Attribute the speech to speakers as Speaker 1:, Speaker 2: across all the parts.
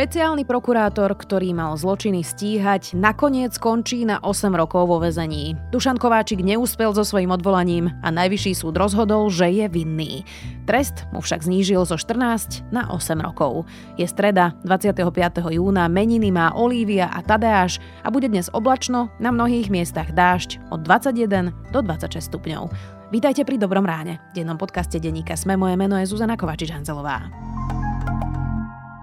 Speaker 1: Špeciálny prokurátor, ktorý mal zločiny stíhať, nakoniec končí na 8 rokov vo vezení. Dušan Kováčik neúspel so svojím odvolaním a najvyšší súd rozhodol, že je vinný. Trest mu však znížil zo 14 na 8 rokov. Je streda, 25. júna, meniny má Olívia a Tadeáš a bude dnes oblačno, na mnohých miestach dážď od 21 do 26 stupňov. Vítajte pri Dobrom ráne. Dennom podcaste Deníka Sme moje meno je Zuzana Kovačič-Hanzelová.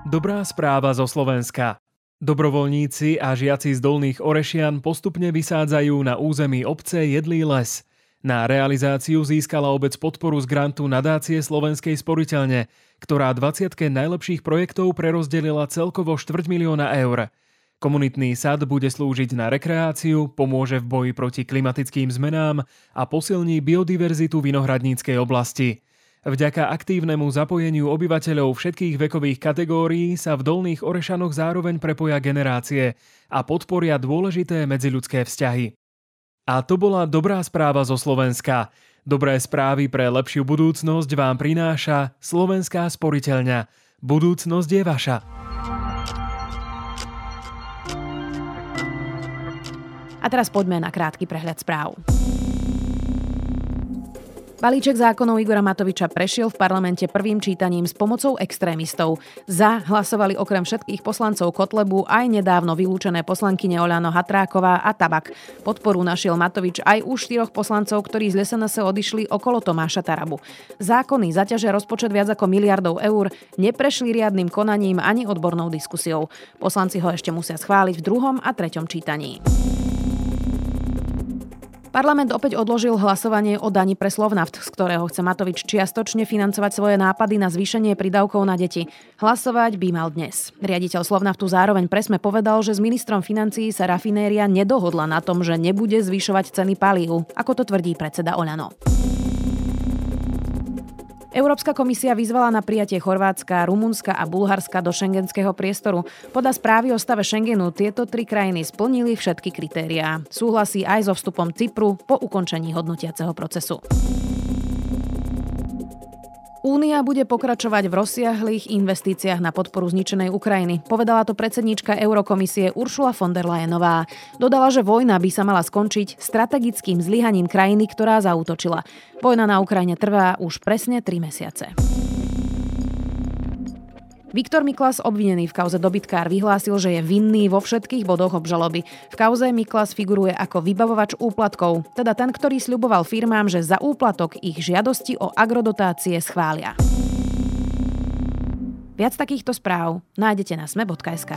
Speaker 2: Dobrá správa zo Slovenska. Dobrovoľníci a žiaci z Dolných Orešian postupne vysádzajú na území obce Jedlý les. Na realizáciu získala obec podporu z grantu nadácie Slovenskej sporiteľne, ktorá 20 najlepších projektov prerozdelila celkovo 4 milióna eur. Komunitný sad bude slúžiť na rekreáciu, pomôže v boji proti klimatickým zmenám a posilní biodiverzitu vinohradníckej oblasti. Vďaka aktívnemu zapojeniu obyvateľov všetkých vekových kategórií sa v Dolných Orešanoch zároveň prepoja generácie a podporia dôležité medziľudské vzťahy. A to bola dobrá správa zo Slovenska. Dobré správy pre lepšiu budúcnosť vám prináša Slovenská sporiteľňa. Budúcnosť je vaša.
Speaker 1: A teraz poďme na krátky prehľad správ. Balíček zákonov Igora Matoviča prešiel v parlamente prvým čítaním s pomocou extrémistov. Za hlasovali okrem všetkých poslancov Kotlebu aj nedávno vylúčené poslankyne Oľano Hatráková a Tabak. Podporu našiel Matovič aj u štyroch poslancov, ktorí z SNS odišli okolo Tomáša Tarabu. Zákony zaťažia rozpočet viac ako miliardov eur, neprešli riadnym konaním ani odbornou diskusiou. Poslanci ho ešte musia schváliť v druhom a treťom čítaní. Parlament opäť odložil hlasovanie o dani pre Slovnaft, z ktorého chce Matovič čiastočne financovať svoje nápady na zvýšenie prídavkov na deti. Hlasovať by mal dnes. Riaditeľ Slovnaftu zároveň presme povedal, že s ministrom financií sa rafinéria nedohodla na tom, že nebude zvyšovať ceny palív, ako to tvrdí predseda Oľano. Európska komisia vyzvala na prijatie Chorvátska, Rumunska a Bulharska do šengenského priestoru. Podľa správy o stave Schengenu tieto tri krajiny splnili všetky kritériá. Súhlasí aj so vstupom Cypru po ukončení hodnotiaceho procesu. Únia bude pokračovať v rozsiahlých investíciách na podporu zničenej Ukrajiny. Povedala to predsedníčka Eurokomisie Uršula von der Leyenová. Dodala, že vojna by sa mala skončiť strategickým zlyhaním krajiny, ktorá zautočila. Vojna na Ukrajine trvá už presne 3 mesiace. Viktor Miklas, obvinený v kauze dobytkár, vyhlásil, že je vinný vo všetkých bodoch obžaloby. V kauze Miklas figuruje ako vybavovač úplatkov, teda ten, ktorý sľuboval firmám, že za úplatok ich žiadosti o agrodotácie schvália. Viac takýchto správ nájdete na sme.sk.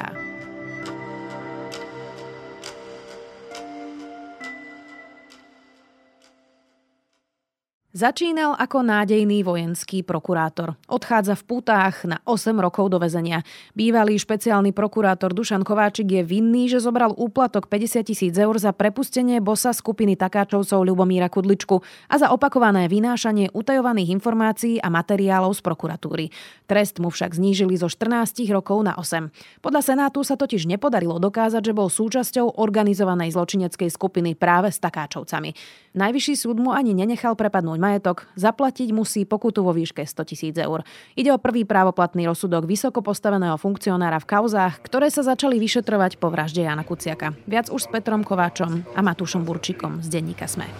Speaker 1: Začínal ako nádejný vojenský prokurátor. Odchádza v putách na 8 rokov do väzenia. Bývalý špeciálny prokurátor Dušan Kováčik je vinný, že zobral úplatok 50 tisíc eur za prepustenie bosa skupiny takáčovcov Ľubomíra Kudličku a za opakované vynášanie utajovaných informácií a materiálov z prokuratúry. Trest mu však znížili zo 14 rokov na 8. Podľa Senátu sa totiž nepodarilo dokázať, že bol súčasťou organizovanej zločineckej skupiny práve s takáčovcami. Najvyšší súd mu ani nenechal prepadnúť majetok, zaplatiť musí pokutu vo výške 100 tisíc eur. Ide o prvý právoplatný rozsudok vysoko postaveného funkcionára v kauzách, ktoré sa začali vyšetrovať po vražde Jana Kuciaka. Viac už s Petrom Kováčom a Matúšom Burčikom z denníka SME.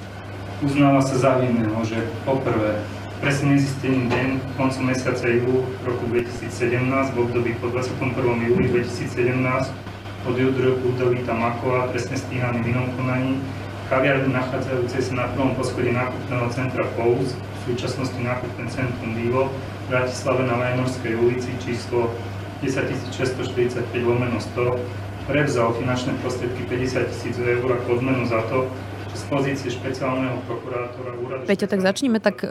Speaker 3: Uznáva sa za vinného, že poprvé presne nezistený deň koncom mesiaca júlu roku 2017 v období po 21. júli 2017 od Judru Budovita Makova presne stíhaný v inom konaní kaviarni nachádzajúcej sa na prvom poschodí nákupného centra POUZ, v súčasnosti nákupné centrum Divo, v Bratislave na Lajnorskej ulici číslo 10645 lomeno 100, prevzal finančné prostriedky 50 tisíc eur ako odmenu za to, že z pozície špeciálneho prokurátora úradu...
Speaker 1: Peťo, tak začníme tak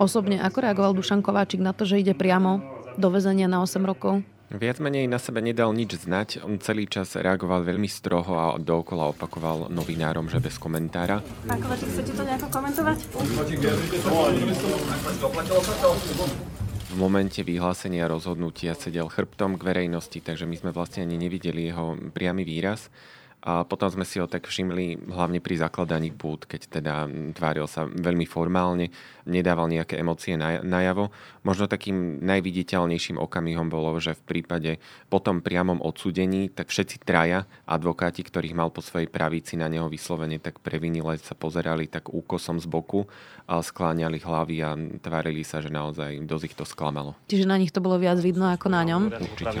Speaker 1: osobne. Ako reagoval Dušan Kováčik na to, že ide priamo do väzenia na 8 rokov?
Speaker 4: Viac menej na sebe nedal nič znať. On celý čas reagoval veľmi stroho a dookola opakoval novinárom, že bez komentára.
Speaker 1: Pán Kovačík, chcete to nejako komentovať?
Speaker 4: V momente vyhlásenia rozhodnutia sedel chrbtom k verejnosti, takže my sme vlastne ani nevideli jeho priamy výraz A potom sme si ho tak všimli hlavne pri zakladaní pút, keď teda tváril sa veľmi formálne, nedával nejaké emócie najavo. Možno takým najviditeľnejším okamihom bolo, že v prípade potom priamom odsudení, tak všetci traja advokáti, ktorých mal po svojej pravici na neho vyslovene, tak previnile sa pozerali tak úkosom z boku skláňali hlavy a tvárili sa, že naozaj dosť ich to sklamalo.
Speaker 1: Čiže na nich to bolo viac vidno ako na ňom?
Speaker 4: Určite.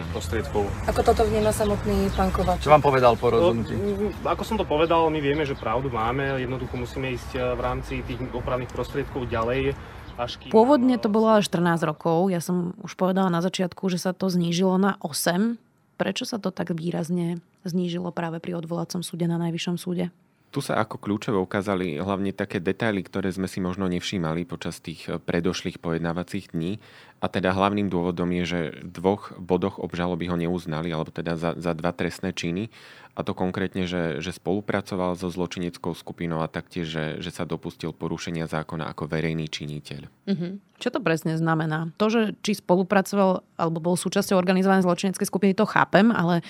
Speaker 5: Ako toto vníma samotný pán Kovač?
Speaker 6: Čo vám povedal po rozhodnutí?
Speaker 7: Ako som to povedal, my vieme, že pravdu máme, jednoducho musíme ísť eh, v rámci tých opravných prostriedkov ďalej. Až kým...
Speaker 1: Pôvodne to bolo ale 14 rokov. Ja som už povedala na začiatku, že sa to znížilo na 8. Prečo sa to tak výrazne znížilo práve pri odvolacom súde na Najvyššom súde?
Speaker 4: Tu sa ako kľúčové ukázali hlavne také detaily, ktoré sme si možno nevšímali počas tých eh, predošlých pojednávacích dní. A teda hlavným dôvodom je, že v dvoch bodoch obžaloby ho neuznali, alebo teda za, za dva trestné činy. A to konkrétne, že, že spolupracoval so zločineckou skupinou a taktiež, že, že sa dopustil porušenia zákona ako verejný činiteľ.
Speaker 1: Uh-huh. Čo to presne znamená? To, že či spolupracoval alebo bol súčasťou organizovanej zločineckej skupiny, to chápem, ale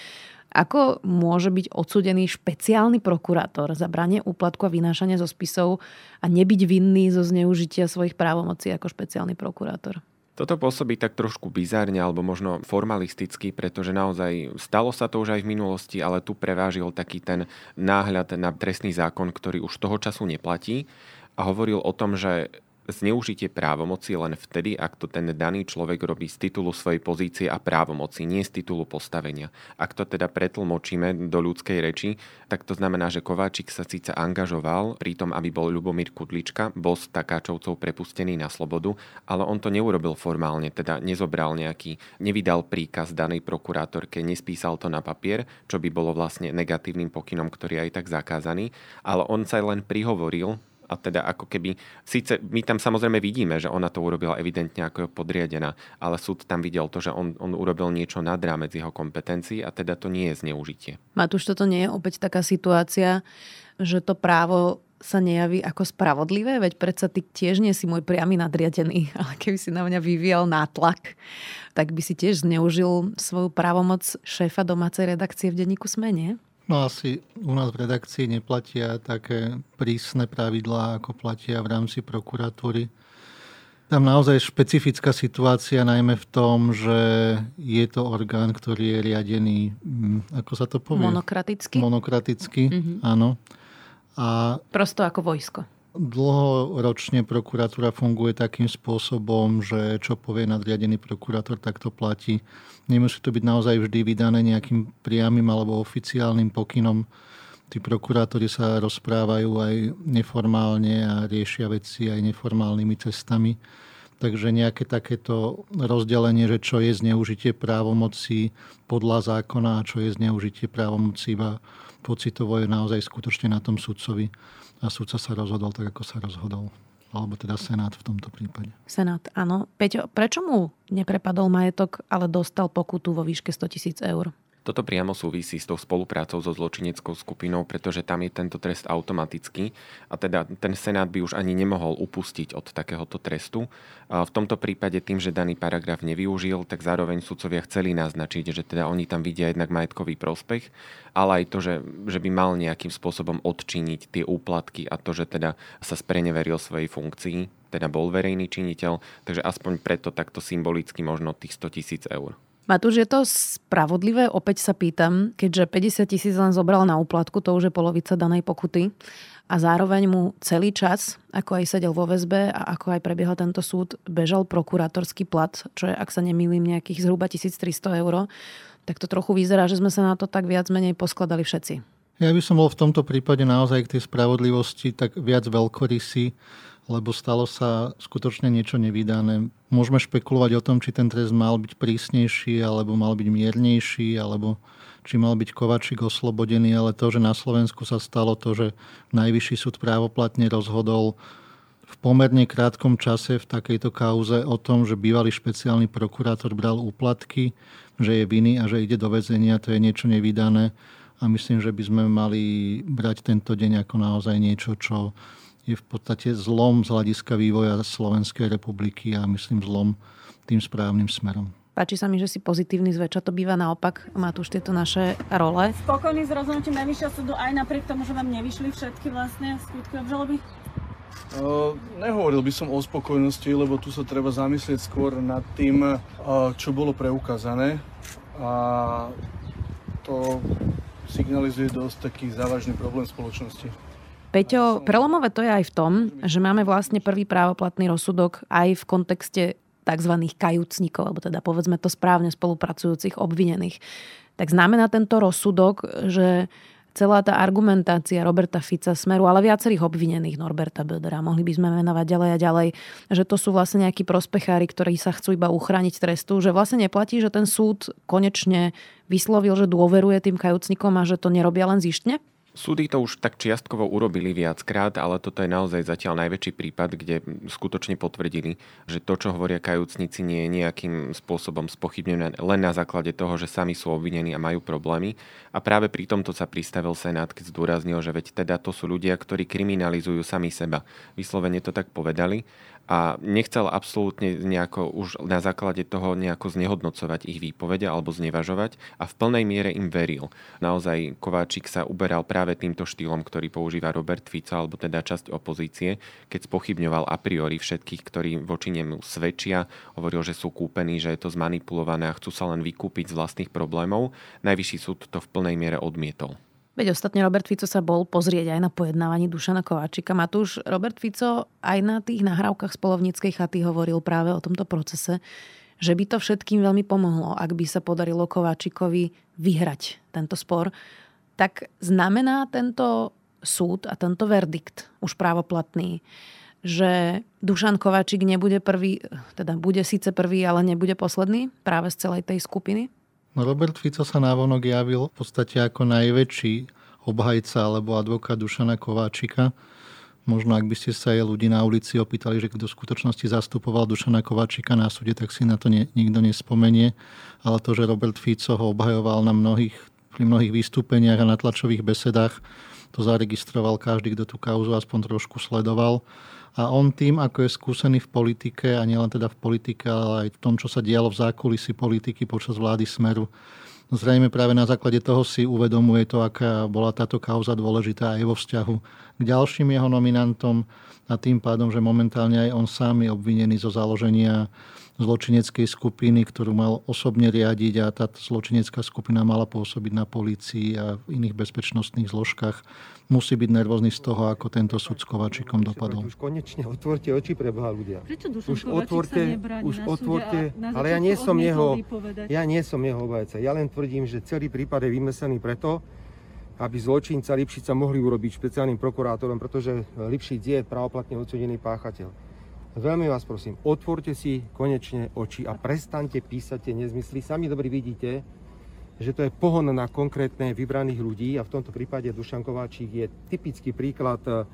Speaker 1: ako môže byť odsudený špeciálny prokurátor za branie úplatku a vynášanie zo spisov a nebyť vinný zo zneužitia svojich právomocí ako špeciálny prokurátor?
Speaker 4: Toto pôsobí tak trošku bizárne alebo možno formalisticky, pretože naozaj stalo sa to už aj v minulosti, ale tu prevážil taký ten náhľad na trestný zákon, ktorý už toho času neplatí a hovoril o tom, že zneužitie právomoci len vtedy, ak to ten daný človek robí z titulu svojej pozície a právomoci, nie z titulu postavenia. Ak to teda pretlmočíme do ľudskej reči, tak to znamená, že Kováčik sa síce angažoval pri tom, aby bol Ľubomír Kudlička, bol s takáčovcov prepustený na slobodu, ale on to neurobil formálne, teda nezobral nejaký, nevydal príkaz danej prokurátorke, nespísal to na papier, čo by bolo vlastne negatívnym pokynom, ktorý je aj tak zakázaný, ale on sa len prihovoril a teda ako keby, síce my tam samozrejme vidíme, že ona to urobila evidentne ako je podriadená, ale súd tam videl to, že on, on urobil niečo nad rámec jeho kompetencií a teda to nie je zneužitie.
Speaker 1: Matúš, toto nie je opäť taká situácia, že to právo sa nejaví ako spravodlivé, veď predsa ty tiež nie si môj priamy nadriadený, ale keby si na mňa vyvíjal nátlak, tak by si tiež zneužil svoju právomoc šéfa domácej redakcie v denníku SME, nie?
Speaker 8: No asi u nás v redakcii neplatia také prísne pravidlá, ako platia v rámci prokuratúry. Tam naozaj špecifická situácia, najmä v tom, že je to orgán, ktorý je riadený, mm, ako sa to povie?
Speaker 1: Monokraticky.
Speaker 8: Monokraticky, mm-hmm. áno.
Speaker 1: A Prosto ako vojsko.
Speaker 8: Dlhoročne prokuratúra funguje takým spôsobom, že čo povie nadriadený prokurátor, tak to platí. Nemusí to byť naozaj vždy vydané nejakým priamým alebo oficiálnym pokynom. Tí prokurátori sa rozprávajú aj neformálne a riešia veci aj neformálnymi cestami. Takže nejaké takéto rozdelenie, že čo je zneužitie právomoci podľa zákona a čo je zneužitie právomoci iba pocitovo je naozaj skutočne na tom sudcovi a súdca sa rozhodol tak, ako sa rozhodol. Alebo teda Senát v tomto prípade.
Speaker 1: Senát, áno. Peťo, prečo mu neprepadol majetok, ale dostal pokutu vo výške 100 tisíc eur?
Speaker 4: Toto priamo súvisí s tou spoluprácou so zločineckou skupinou, pretože tam je tento trest automatický a teda ten Senát by už ani nemohol upustiť od takéhoto trestu. V tomto prípade tým, že daný paragraf nevyužil, tak zároveň sudcovia chceli naznačiť, že teda oni tam vidia jednak majetkový prospech, ale aj to, že, že by mal nejakým spôsobom odčiniť tie úplatky a to, že teda sa spreneveril svojej funkcii, teda bol verejný činiteľ, takže aspoň preto takto symbolicky možno tých 100 tisíc eur.
Speaker 1: Matúš, je to spravodlivé? Opäť sa pýtam, keďže 50 tisíc len zobral na úplatku, to už je polovica danej pokuty a zároveň mu celý čas, ako aj sedel vo väzbe a ako aj prebiehal tento súd, bežal prokurátorský plat, čo je, ak sa nemýlim, nejakých zhruba 1300 eur, tak to trochu vyzerá, že sme sa na to tak viac menej poskladali všetci.
Speaker 8: Ja by som bol v tomto prípade naozaj k tej spravodlivosti tak viac veľkorysý lebo stalo sa skutočne niečo nevydané. Môžeme špekulovať o tom, či ten trest mal byť prísnejší, alebo mal byť miernejší, alebo či mal byť Kovačík oslobodený, ale to, že na Slovensku sa stalo to, že Najvyšší súd právoplatne rozhodol v pomerne krátkom čase v takejto kauze o tom, že bývalý špeciálny prokurátor bral úplatky, že je vinný a že ide do väzenia, to je niečo nevydané. A myslím, že by sme mali brať tento deň ako naozaj niečo, čo je v podstate zlom z hľadiska vývoja Slovenskej republiky a myslím zlom tým správnym smerom.
Speaker 1: Páči sa mi, že si pozitívny, zväčša to býva naopak. Matúš, tieto naše role.
Speaker 6: Spokojný s rozhodnutím Najvyššieho súdu aj napriek tomu, že vám nevyšli všetky vlastne skutky obžaloby?
Speaker 9: Uh, nehovoril by som o spokojnosti, lebo tu sa treba zamyslieť skôr nad tým, uh, čo bolo preukázané. A to signalizuje dosť taký závažný problém spoločnosti.
Speaker 1: Peťo, prelomové to je aj v tom, že máme vlastne prvý právoplatný rozsudok aj v kontexte tzv. kajúcnikov, alebo teda povedzme to správne spolupracujúcich obvinených. Tak znamená tento rozsudok, že celá tá argumentácia Roberta Fica smeru, ale viacerých obvinených Norberta Bödera, mohli by sme menovať ďalej a ďalej, že to sú vlastne nejakí prospechári, ktorí sa chcú iba uchrániť trestu, že vlastne neplatí, že ten súd konečne vyslovil, že dôveruje tým kajúcnikom a že to nerobia len zištne?
Speaker 4: Súdy to už tak čiastkovo urobili viackrát, ale toto je naozaj zatiaľ najväčší prípad, kde skutočne potvrdili, že to, čo hovoria kajúcnici, nie je nejakým spôsobom spochybnené len na základe toho, že sami sú obvinení a majú problémy. A práve pri tomto sa pristavil Senát, keď zdôraznil, že veď teda to sú ľudia, ktorí kriminalizujú sami seba. Vyslovene to tak povedali a nechcel absolútne nejako už na základe toho nejako znehodnocovať ich výpovede alebo znevažovať a v plnej miere im veril. Naozaj Kováčik sa uberal práve týmto štýlom, ktorý používa Robert Fico alebo teda časť opozície, keď spochybňoval a priori všetkých, ktorí voči nemu svedčia, hovoril, že sú kúpení, že je to zmanipulované a chcú sa len vykúpiť z vlastných problémov. Najvyšší súd to v plnej miere odmietol.
Speaker 1: Veď ostatne Robert Fico sa bol pozrieť aj na pojednávaní Dušana Kováčika. Matúš, Robert Fico aj na tých nahrávkach spolovníckej chaty hovoril práve o tomto procese, že by to všetkým veľmi pomohlo, ak by sa podarilo Kováčikovi vyhrať tento spor. Tak znamená tento súd a tento verdikt už právoplatný, že Dušan Kováčik nebude prvý, teda bude síce prvý, ale nebude posledný práve z celej tej skupiny?
Speaker 8: Robert Fico sa návonok javil v podstate ako najväčší obhajca alebo advokát Dušana Kováčika. Možno ak by ste sa aj ľudí na ulici opýtali, že kto v skutočnosti zastupoval Dušana Kováčika na súde, tak si na to ne, nikto nespomenie. Ale to, že Robert Fico ho obhajoval na mnohých, pri mnohých vystúpeniach a na tlačových besedách, to zaregistroval každý, kto tú kauzu aspoň trošku sledoval. A on tým, ako je skúsený v politike, a nielen teda v politike, ale aj v tom, čo sa dialo v zákulisi politiky počas vlády Smeru, zrejme práve na základe toho si uvedomuje to, aká bola táto kauza dôležitá aj vo vzťahu k ďalším jeho nominantom a tým pádom, že momentálne aj on sám je obvinený zo založenia zločineckej skupiny, ktorú mal osobne riadiť a tá zločinecká skupina mala pôsobiť na polícii a v iných bezpečnostných zložkách. Musí byť nervózny z toho, ako tento súd s Kovačikom dopadol.
Speaker 10: Už konečne otvorte oči pre Boha ľudia.
Speaker 6: Prečo Dušan
Speaker 10: už otvorte, už otvorte, ale ja nie som jeho, ja nie som jeho obajca. Ja len tvrdím, že celý prípad je vymyslený preto, aby zločinca Lipšica mohli urobiť špeciálnym prokurátorom, pretože Lipšic je pravoplatne odsudený páchateľ. Veľmi vás prosím, otvorte si konečne oči a prestaňte písať tie nezmysly. Sami dobre vidíte, že to je pohon na konkrétne vybraných ľudí a v tomto prípade Dušan Kováčik je typický príklad eh,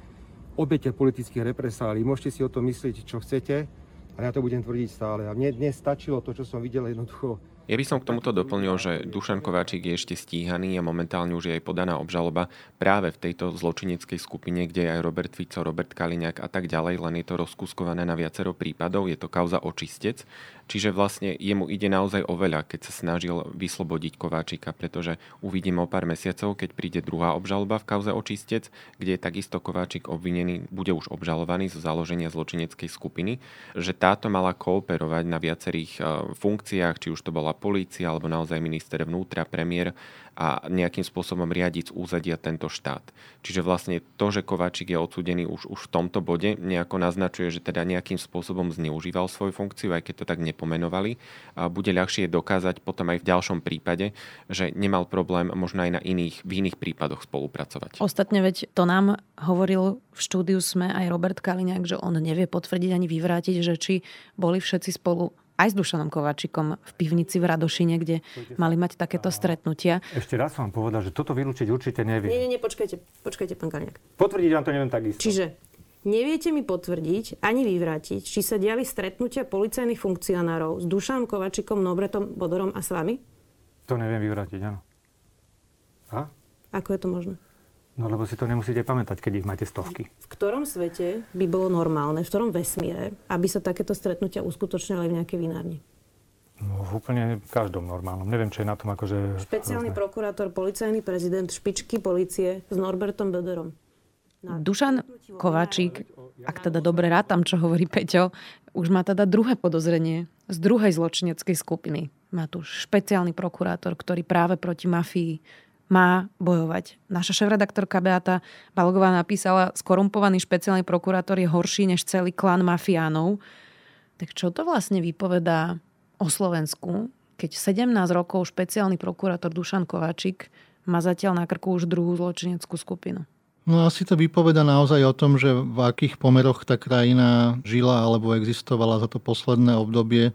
Speaker 10: obete politických represálií. Môžete si o tom myslieť, čo chcete, ale ja to budem tvrdiť stále. A mne dnes stačilo to, čo som videl jednoducho
Speaker 4: ja by som k tomuto doplnil, že Dušan Kováčik je ešte stíhaný a momentálne už je aj podaná obžaloba práve v tejto zločineckej skupine, kde je aj Robert Fico, Robert Kaliňák a tak ďalej, len je to rozkúskované na viacero prípadov, je to kauza očistec, čiže vlastne jemu ide naozaj o veľa, keď sa snažil vyslobodiť Kováčika, pretože uvidíme o pár mesiacov, keď príde druhá obžaloba v kauze očistec, kde je takisto Kováčik obvinený, bude už obžalovaný zo založenia zločineckej skupiny, že táto mala kooperovať na viacerých e, funkciách, či už to bola polícia alebo naozaj minister vnútra, premiér a nejakým spôsobom riadiť z úzadia tento štát. Čiže vlastne to, že Kováčik je odsudený už, už v tomto bode, nejako naznačuje, že teda nejakým spôsobom zneužíval svoju funkciu, aj keď to tak nepomenovali. A bude ľahšie dokázať potom aj v ďalšom prípade, že nemal problém možno aj na iných, v iných prípadoch spolupracovať.
Speaker 1: Ostatne veď to nám hovoril v štúdiu sme aj Robert Kaliňák, že on nevie potvrdiť ani vyvrátiť, že či boli všetci spolu aj s Dušanom Kováčikom v pivnici v Radošine, kde mali mať takéto stretnutia.
Speaker 11: Ešte raz vám povedal, že toto vylúčiť určite neviem.
Speaker 12: Nie, nie, nie, počkajte, počkajte, pán Kaliňák.
Speaker 11: Potvrdiť vám to neviem takisto.
Speaker 12: Čiže neviete mi potvrdiť ani vyvrátiť, či sa diali stretnutia policajných funkcionárov s Dušanom Kováčikom, Nobretom, Bodorom a s vami?
Speaker 11: To neviem vyvrátiť, áno.
Speaker 12: A? Ako je to možné?
Speaker 11: No lebo si to nemusíte pamätať, keď ich máte stovky.
Speaker 12: V ktorom svete by bolo normálne, v ktorom vesmíre, aby sa takéto stretnutia uskutočnili v nejakej vinárni?
Speaker 11: No, úplne každom normálnom. Neviem, čo je na tom akože...
Speaker 12: Špeciálny rôzne. prokurátor, policajný prezident, špičky policie s Norbertom Böderom.
Speaker 1: Dušan Kováčik, ak teda dobre rátam, čo hovorí Peťo, už má teda druhé podozrenie z druhej zločineckej skupiny. Má tu špeciálny prokurátor, ktorý práve proti mafii má bojovať. Naša šéf-redaktorka Beata Balgová napísala, skorumpovaný špeciálny prokurátor je horší než celý klan mafiánov. Tak čo to vlastne vypovedá o Slovensku, keď 17 rokov špeciálny prokurátor Dušan Kovačik má zatiaľ na krku už druhú zločineckú skupinu?
Speaker 8: No asi to vypoveda naozaj o tom, že v akých pomeroch tá krajina žila alebo existovala za to posledné obdobie.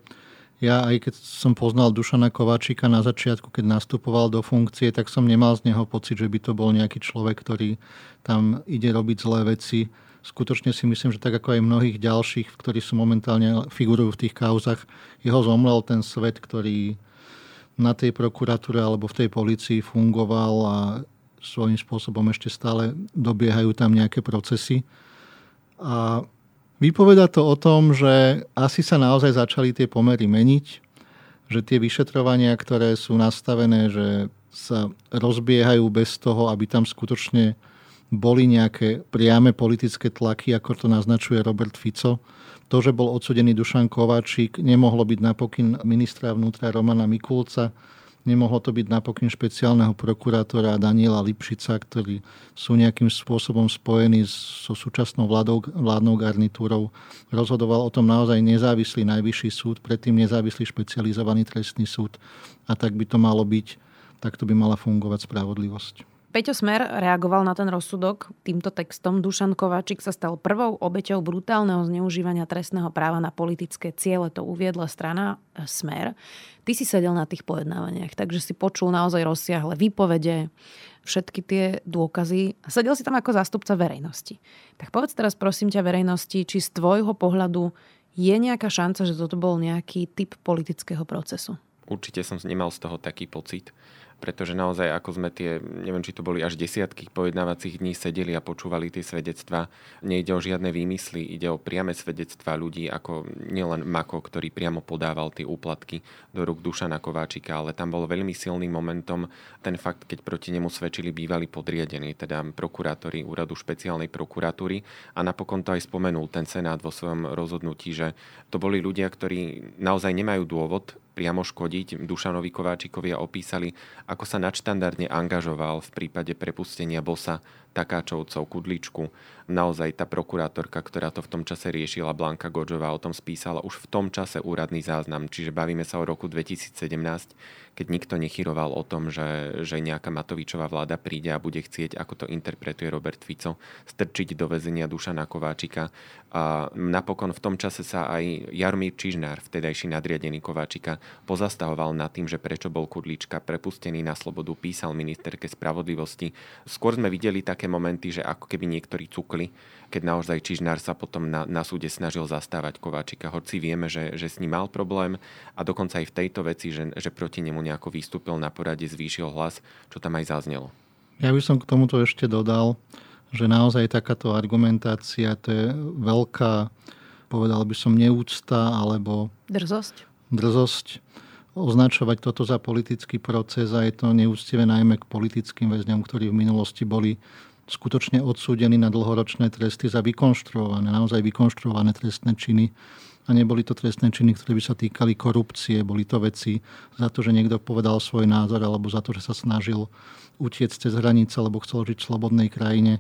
Speaker 8: Ja aj keď som poznal Dušana Kováčika na začiatku, keď nastupoval do funkcie, tak som nemal z neho pocit, že by to bol nejaký človek, ktorý tam ide robiť zlé veci. Skutočne si myslím, že tak ako aj mnohých ďalších, ktorí sú momentálne figurujú v tých kauzach, jeho zomlel ten svet, ktorý na tej prokuratúre alebo v tej policii fungoval a svojím spôsobom ešte stále dobiehajú tam nejaké procesy. A vypoveda to o tom, že asi sa naozaj začali tie pomery meniť, že tie vyšetrovania, ktoré sú nastavené, že sa rozbiehajú bez toho, aby tam skutočne boli nejaké priame politické tlaky, ako to naznačuje Robert Fico. To, že bol odsudený Dušan Kováčik, nemohlo byť napokyn ministra vnútra Romana Mikulca, Nemohlo to byť napokyn špeciálneho prokurátora Daniela Lipšica, ktorí sú nejakým spôsobom spojení so súčasnou vládou, vládnou garnitúrou. Rozhodoval o tom naozaj nezávislý najvyšší súd, predtým nezávislý špecializovaný trestný súd. A tak by to malo byť, takto by mala fungovať spravodlivosť.
Speaker 1: Peťo Smer reagoval na ten rozsudok týmto textom. Dušan Kováčik sa stal prvou obeťou brutálneho zneužívania trestného práva na politické ciele. To uviedla strana e, Smer. Ty si sedel na tých pojednávaniach, takže si počul naozaj rozsiahle výpovede, všetky tie dôkazy. Sedel si tam ako zástupca verejnosti. Tak povedz teraz prosím ťa verejnosti, či z tvojho pohľadu je nejaká šanca, že toto bol nejaký typ politického procesu?
Speaker 4: Určite som nemal z toho taký pocit pretože naozaj ako sme tie, neviem, či to boli až desiatky pojednávacích dní sedeli a počúvali tie svedectvá, nejde o žiadne výmysly, ide o priame svedectvá ľudí, ako nielen Mako, ktorý priamo podával tie úplatky do rúk Dušana Kováčika, ale tam bol veľmi silným momentom ten fakt, keď proti nemu svedčili bývalí podriadení, teda prokurátori úradu špeciálnej prokuratúry. A napokon to aj spomenul ten Senát vo svojom rozhodnutí, že to boli ľudia, ktorí naozaj nemajú dôvod priamo škodiť. Dušanovi Kováčikovi a opísali, ako sa nadštandardne angažoval v prípade prepustenia bosa Takáčovcov, Kudličku. Naozaj tá prokurátorka, ktorá to v tom čase riešila, Blanka Godžová, o tom spísala už v tom čase úradný záznam. Čiže bavíme sa o roku 2017, keď nikto nechyroval o tom, že, že nejaká Matovičová vláda príde a bude chcieť, ako to interpretuje Robert Fico, strčiť do väzenia Dušana Kováčika. A napokon v tom čase sa aj Jarmír Čižnár, vtedajší nadriadený Kováčika, pozastavoval nad tým, že prečo bol Kudlička prepustený na slobodu, písal ministerke spravodlivosti. Skôr sme videli také momenty, že ako keby niektorí cukli, keď naozaj Čižnár sa potom na, na súde snažil zastávať Kováčika, hoci vieme, že, že s ním mal problém a dokonca aj v tejto veci, že, že proti nemu nejako vystúpil na porade, zvýšil hlas, čo tam aj zaznelo.
Speaker 8: Ja by som k tomuto ešte dodal, že naozaj takáto argumentácia to je veľká, povedal by som, neúcta alebo...
Speaker 1: Drzosť.
Speaker 8: Drzosť označovať toto za politický proces a je to neúctivé najmä k politickým väzňom, ktorí v minulosti boli skutočne odsúdení na dlhoročné tresty za vykonštruované, naozaj vykonštruované trestné činy. A neboli to trestné činy, ktoré by sa týkali korupcie, boli to veci za to, že niekto povedal svoj názor alebo za to, že sa snažil utiecť cez hranice alebo chcel žiť v slobodnej krajine.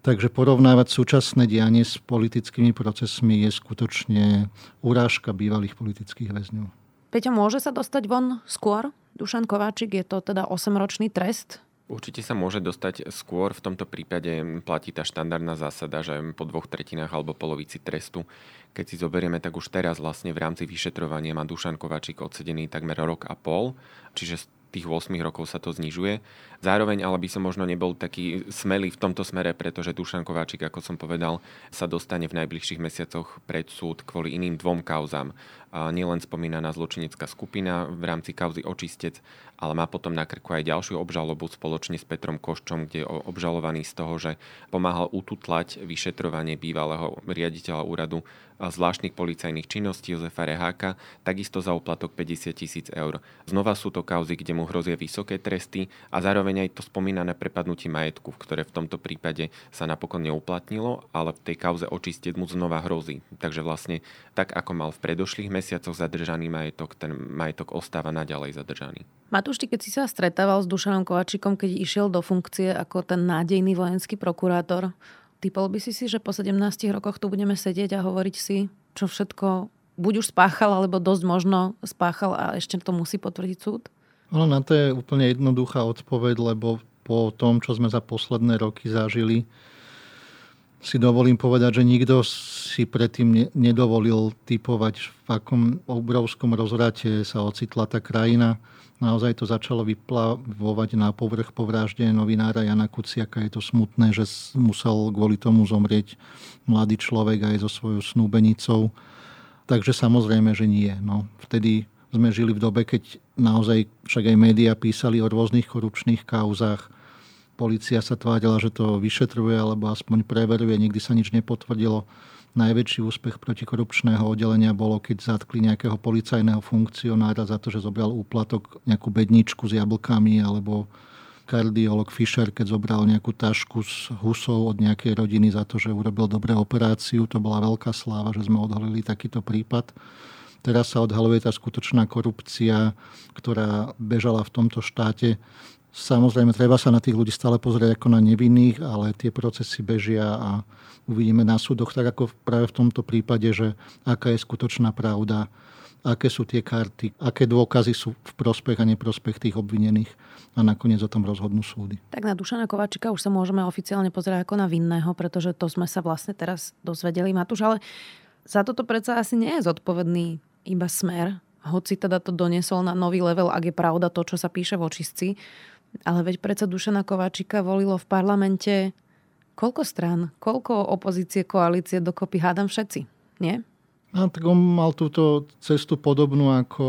Speaker 8: Takže porovnávať súčasné dianie s politickými procesmi je skutočne urážka bývalých politických väzňov.
Speaker 1: Peťo, môže sa dostať von skôr? Dušan Kováčik, je to teda 8-ročný trest?
Speaker 4: Určite sa môže dostať skôr. V tomto prípade platí tá štandardná zásada, že po dvoch tretinách alebo polovici trestu, keď si zoberieme, tak už teraz vlastne v rámci vyšetrovania má Dušan Kovačík odsedený takmer rok a pol, čiže tých 8 rokov sa to znižuje. Zároveň ale by som možno nebol taký smelý v tomto smere, pretože Dušan Kováčik, ako som povedal, sa dostane v najbližších mesiacoch pred súd kvôli iným dvom kauzám. nielen spomínaná zločinecká skupina v rámci kauzy Očistec, ale má potom na krku aj ďalšiu obžalobu spoločne s Petrom Koščom, kde je obžalovaný z toho, že pomáhal ututlať vyšetrovanie bývalého riaditeľa úradu zvláštnych policajných činností Jozefa Reháka, takisto za uplatok 50 tisíc eur. Znova sú to kauzy, kde mu hrozia vysoké tresty a zároveň aj to spomínané prepadnutie majetku, ktoré v tomto prípade sa napokon neuplatnilo, ale v tej kauze očistieť mu znova hrozí. Takže vlastne tak, ako mal v predošlých mesiacoch zadržaný majetok, ten majetok ostáva naďalej zadržaný.
Speaker 1: Matúš, keď si sa stretával s Dušanom Kovačikom, keď išiel do funkcie ako ten nádejný vojenský prokurátor, typol by si si, že po 17 rokoch tu budeme sedieť a hovoriť si, čo všetko buď už spáchal, alebo dosť možno spáchal a ešte to musí potvrdiť súd?
Speaker 8: No, na to je úplne jednoduchá odpoveď, lebo po tom, čo sme za posledné roky zažili, si dovolím povedať, že nikto si predtým nedovolil typovať, v akom obrovskom rozvrate sa ocitla tá krajina. Naozaj to začalo vyplavovať na povrch po vražde novinára Jana Kuciaka. Je to smutné, že musel kvôli tomu zomrieť mladý človek aj so svojou snúbenicou. Takže samozrejme, že nie. No, vtedy sme žili v dobe, keď naozaj však aj médiá písali o rôznych korupčných kauzách Polícia sa tvárila, že to vyšetruje alebo aspoň preveruje, nikdy sa nič nepotvrdilo. Najväčší úspech protikorupčného oddelenia bolo, keď zatkli nejakého policajného funkcionára za to, že zobral úplatok nejakú bedničku s jablkami alebo kardiolog Fischer, keď zobral nejakú tašku s husou od nejakej rodiny za to, že urobil dobré operáciu. To bola veľká sláva, že sme odhalili takýto prípad. Teraz sa odhaluje tá skutočná korupcia, ktorá bežala v tomto štáte Samozrejme, treba sa na tých ľudí stále pozrieť ako na nevinných, ale tie procesy bežia a uvidíme na súdoch, tak ako práve v tomto prípade, že aká je skutočná pravda, aké sú tie karty, aké dôkazy sú v prospech a neprospech tých obvinených a nakoniec o tom rozhodnú súdy.
Speaker 1: Tak na Dušana Kovačika už sa môžeme oficiálne pozerať ako na vinného, pretože to sme sa vlastne teraz dozvedeli, Matúš, ale za toto predsa asi nie je zodpovedný iba smer, hoci teda to doniesol na nový level, ak je pravda to, čo sa píše v očistci. Ale veď predsa Dušana Kováčika volilo v parlamente koľko strán, koľko opozície, koalície dokopy hádam všetci, nie?
Speaker 8: A tak on mal túto cestu podobnú ako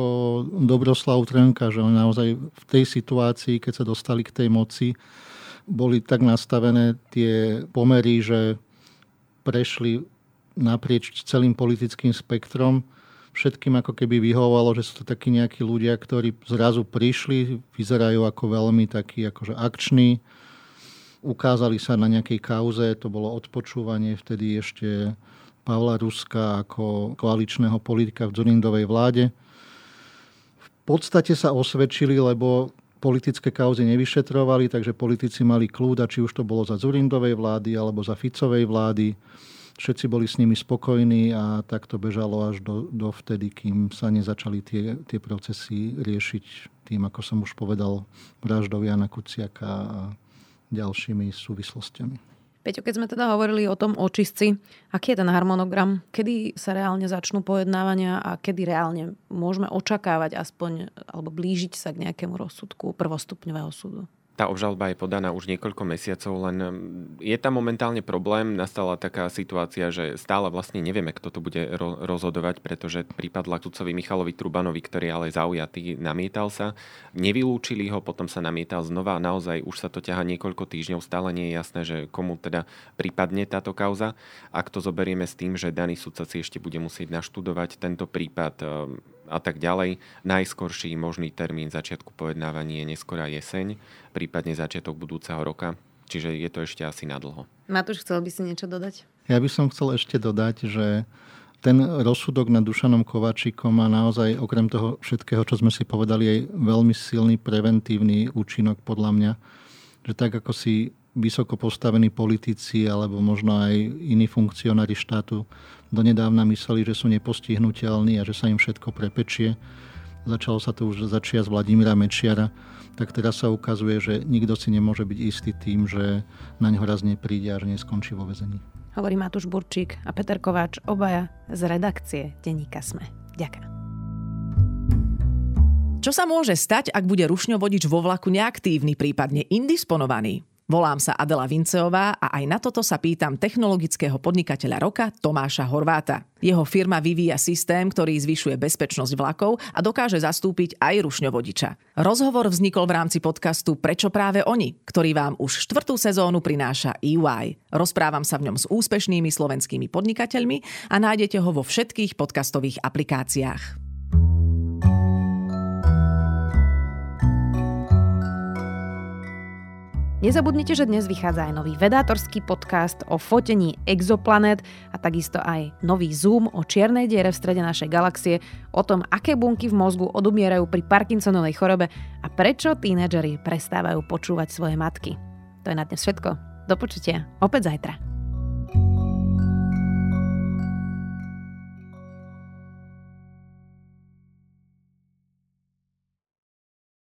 Speaker 8: Dobroslav Trnka, že on naozaj v tej situácii, keď sa dostali k tej moci, boli tak nastavené tie pomery, že prešli naprieč celým politickým spektrom všetkým ako keby vyhovovalo, že sú to takí nejakí ľudia, ktorí zrazu prišli, vyzerajú ako veľmi takí akože akční, ukázali sa na nejakej kauze, to bolo odpočúvanie vtedy ešte Pavla Ruska ako koaličného politika v Dzurindovej vláde. V podstate sa osvedčili, lebo politické kauzy nevyšetrovali, takže politici mali kľúd, či už to bolo za Zurindovej vlády alebo za Ficovej vlády všetci boli s nimi spokojní a tak to bežalo až do, do vtedy, kým sa nezačali tie, tie procesy riešiť tým, ako som už povedal, vraždou Jana Kuciaka a ďalšími súvislostiami.
Speaker 1: Peťo, keď sme teda hovorili o tom očistci, aký je ten harmonogram? Kedy sa reálne začnú pojednávania a kedy reálne môžeme očakávať aspoň alebo blížiť sa k nejakému rozsudku prvostupňového súdu?
Speaker 4: Tá obžalba je podaná už niekoľko mesiacov, len mm, je tam momentálne problém. Nastala taká situácia, že stále vlastne nevieme, kto to bude rozhodovať, pretože prípad sudcovi Michalovi Trubanovi, ktorý ale zaujatý, namietal sa. Nevylúčili ho, potom sa namietal znova. Naozaj už sa to ťaha niekoľko týždňov. Stále nie je jasné, že komu teda prípadne táto kauza. Ak to zoberieme s tým, že daný sudca si ešte bude musieť naštudovať tento prípad a tak ďalej. Najskorší možný termín začiatku pojednávania je neskorá jeseň, prípadne začiatok budúceho roka. Čiže je to ešte asi na dlho.
Speaker 1: Matúš, chcel by si niečo dodať?
Speaker 8: Ja by som chcel ešte dodať, že ten rozsudok nad Dušanom Kovačikom má naozaj, okrem toho všetkého, čo sme si povedali, aj veľmi silný preventívny účinok podľa mňa. Že tak, ako si vysoko postavení politici alebo možno aj iní funkcionári štátu donedávna mysleli, že sú nepostihnutelní a že sa im všetko prepečie. Začalo sa to už začia z Vladimíra Mečiara, tak teraz sa ukazuje, že nikto si nemôže byť istý tým, že na ňo raz nepríde a že neskončí vo vezení.
Speaker 1: Hovorí Matúš Burčík a Peter Kováč, obaja z redakcie Deníka Sme. Ďakujem.
Speaker 13: Čo sa môže stať, ak bude rušňovodič vo vlaku neaktívny, prípadne indisponovaný? Volám sa Adela Vinceová a aj na toto sa pýtam technologického podnikateľa roka Tomáša Horváta. Jeho firma vyvíja systém, ktorý zvyšuje bezpečnosť vlakov a dokáže zastúpiť aj rušňovodiča. Rozhovor vznikol v rámci podcastu Prečo práve oni, ktorý vám už štvrtú sezónu prináša EY. Rozprávam sa v ňom s úspešnými slovenskými podnikateľmi a nájdete ho vo všetkých podcastových aplikáciách.
Speaker 1: Nezabudnite, že dnes vychádza aj nový vedátorský podcast o fotení exoplanet a takisto aj nový Zoom o čiernej diere v strede našej galaxie, o tom, aké bunky v mozgu odumierajú pri Parkinsonovej chorobe a prečo tínedžeri prestávajú počúvať svoje matky. To je na dnes všetko. Do počutia. Opäť zajtra.